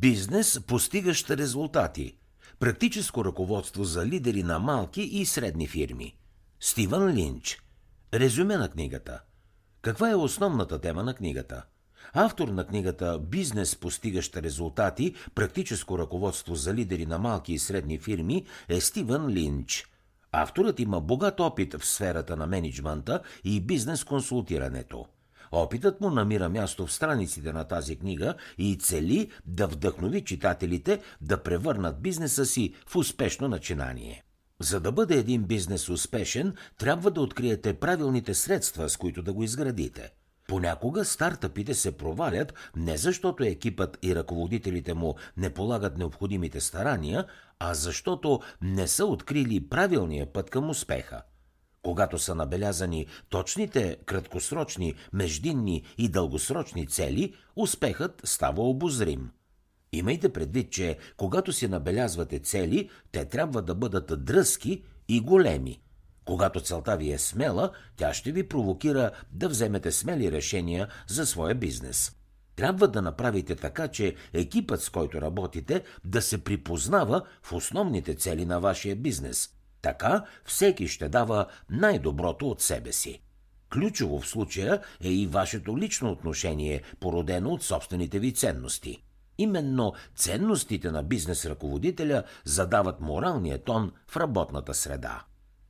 Бизнес, постигащ резултати. Практическо ръководство за лидери на малки и средни фирми. Стивън Линч. Резюме на книгата. Каква е основната тема на книгата? Автор на книгата Бизнес, постигащ резултати, практическо ръководство за лидери на малки и средни фирми е Стивън Линч. Авторът има богат опит в сферата на менеджмента и бизнес консултирането. Опитът му намира място в страниците на тази книга и цели да вдъхнови читателите да превърнат бизнеса си в успешно начинание. За да бъде един бизнес успешен, трябва да откриете правилните средства, с които да го изградите. Понякога стартъпите се провалят не защото екипът и ръководителите му не полагат необходимите старания, а защото не са открили правилния път към успеха. Когато са набелязани точните краткосрочни, междинни и дългосрочни цели, успехът става обозрим. Имайте предвид, че когато си набелязвате цели, те трябва да бъдат дръзки и големи. Когато целта ви е смела, тя ще ви провокира да вземете смели решения за своя бизнес. Трябва да направите така, че екипът, с който работите, да се припознава в основните цели на вашия бизнес. Така всеки ще дава най-доброто от себе си. Ключово в случая е и вашето лично отношение, породено от собствените ви ценности. Именно ценностите на бизнес ръководителя задават моралния тон в работната среда.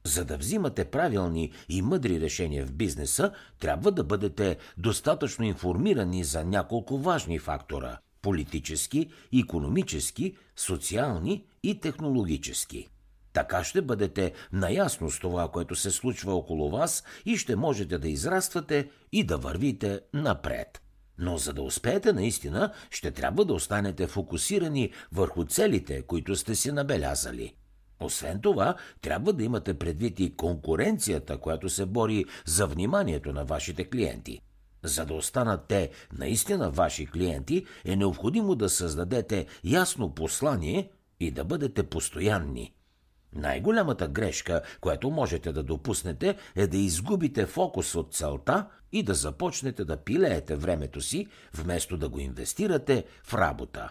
За да взимате правилни и мъдри решения в бизнеса, трябва да бъдете достатъчно информирани за няколко важни фактора – политически, економически, социални и технологически. Така ще бъдете наясно с това, което се случва около вас и ще можете да израствате и да вървите напред. Но за да успеете наистина, ще трябва да останете фокусирани върху целите, които сте си набелязали. Освен това, трябва да имате предвид и конкуренцията, която се бори за вниманието на вашите клиенти. За да останат те наистина ваши клиенти, е необходимо да създадете ясно послание и да бъдете постоянни. Най-голямата грешка, която можете да допуснете, е да изгубите фокус от целта и да започнете да пилеете времето си, вместо да го инвестирате в работа.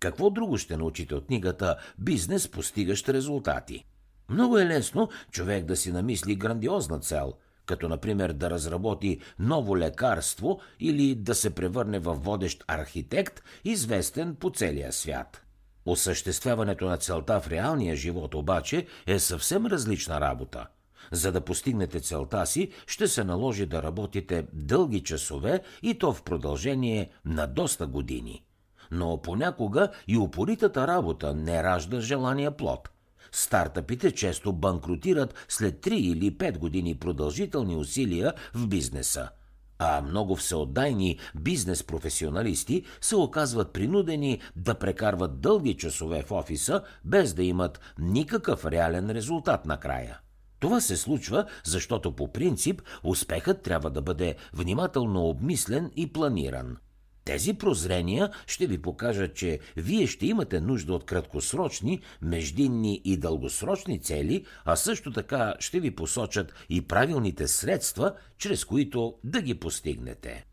Какво друго ще научите от книгата «Бизнес, постигащ резултати»? Много е лесно човек да си намисли грандиозна цел, като например да разработи ново лекарство или да се превърне в водещ архитект, известен по целия свят. Осъществяването на целта в реалния живот обаче е съвсем различна работа. За да постигнете целта си, ще се наложи да работите дълги часове и то в продължение на доста години. Но понякога и упоритата работа не ражда желания плод. Стартъпите често банкротират след 3 или 5 години продължителни усилия в бизнеса – а много всеотдайни бизнес професионалисти се оказват принудени да прекарват дълги часове в офиса, без да имат никакъв реален резултат накрая. Това се случва, защото по принцип успехът трябва да бъде внимателно обмислен и планиран – тези прозрения ще ви покажат, че вие ще имате нужда от краткосрочни, междинни и дългосрочни цели, а също така ще ви посочат и правилните средства, чрез които да ги постигнете.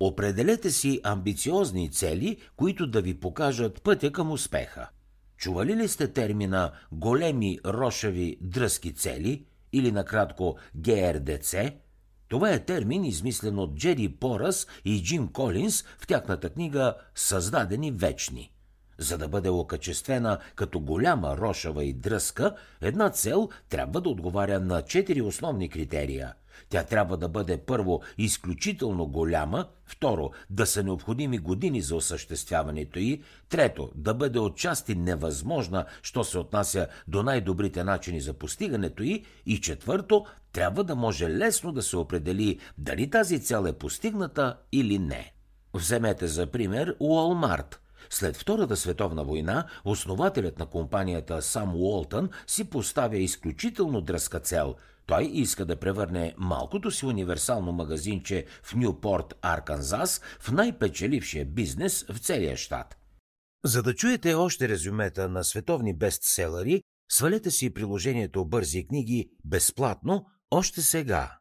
Определете си амбициозни цели, които да ви покажат пътя към успеха. Чували ли сте термина големи рошави дръзки цели или накратко ГРДЦ – това е термин, измислен от Джери Порас и Джим Колинс в тяхната книга Създадени вечни. За да бъде окачествена като голяма, рошава и дръска, една цел трябва да отговаря на четири основни критерия – тя трябва да бъде първо изключително голяма, второ да са необходими години за осъществяването й, трето да бъде отчасти невъзможна, що се отнася до най-добрите начини за постигането й и четвърто трябва да може лесно да се определи дали тази цел е постигната или не. Вземете за пример Уолмарт – след Втората световна война, основателят на компанията Сам Уолтън си поставя изключително дръзка цел – той иска да превърне малкото си универсално магазинче в Нюпорт, Арканзас, в най-печелившия бизнес в целия щат. За да чуете още резюмета на световни бестселери, свалете си приложението Бързи книги безплатно още сега.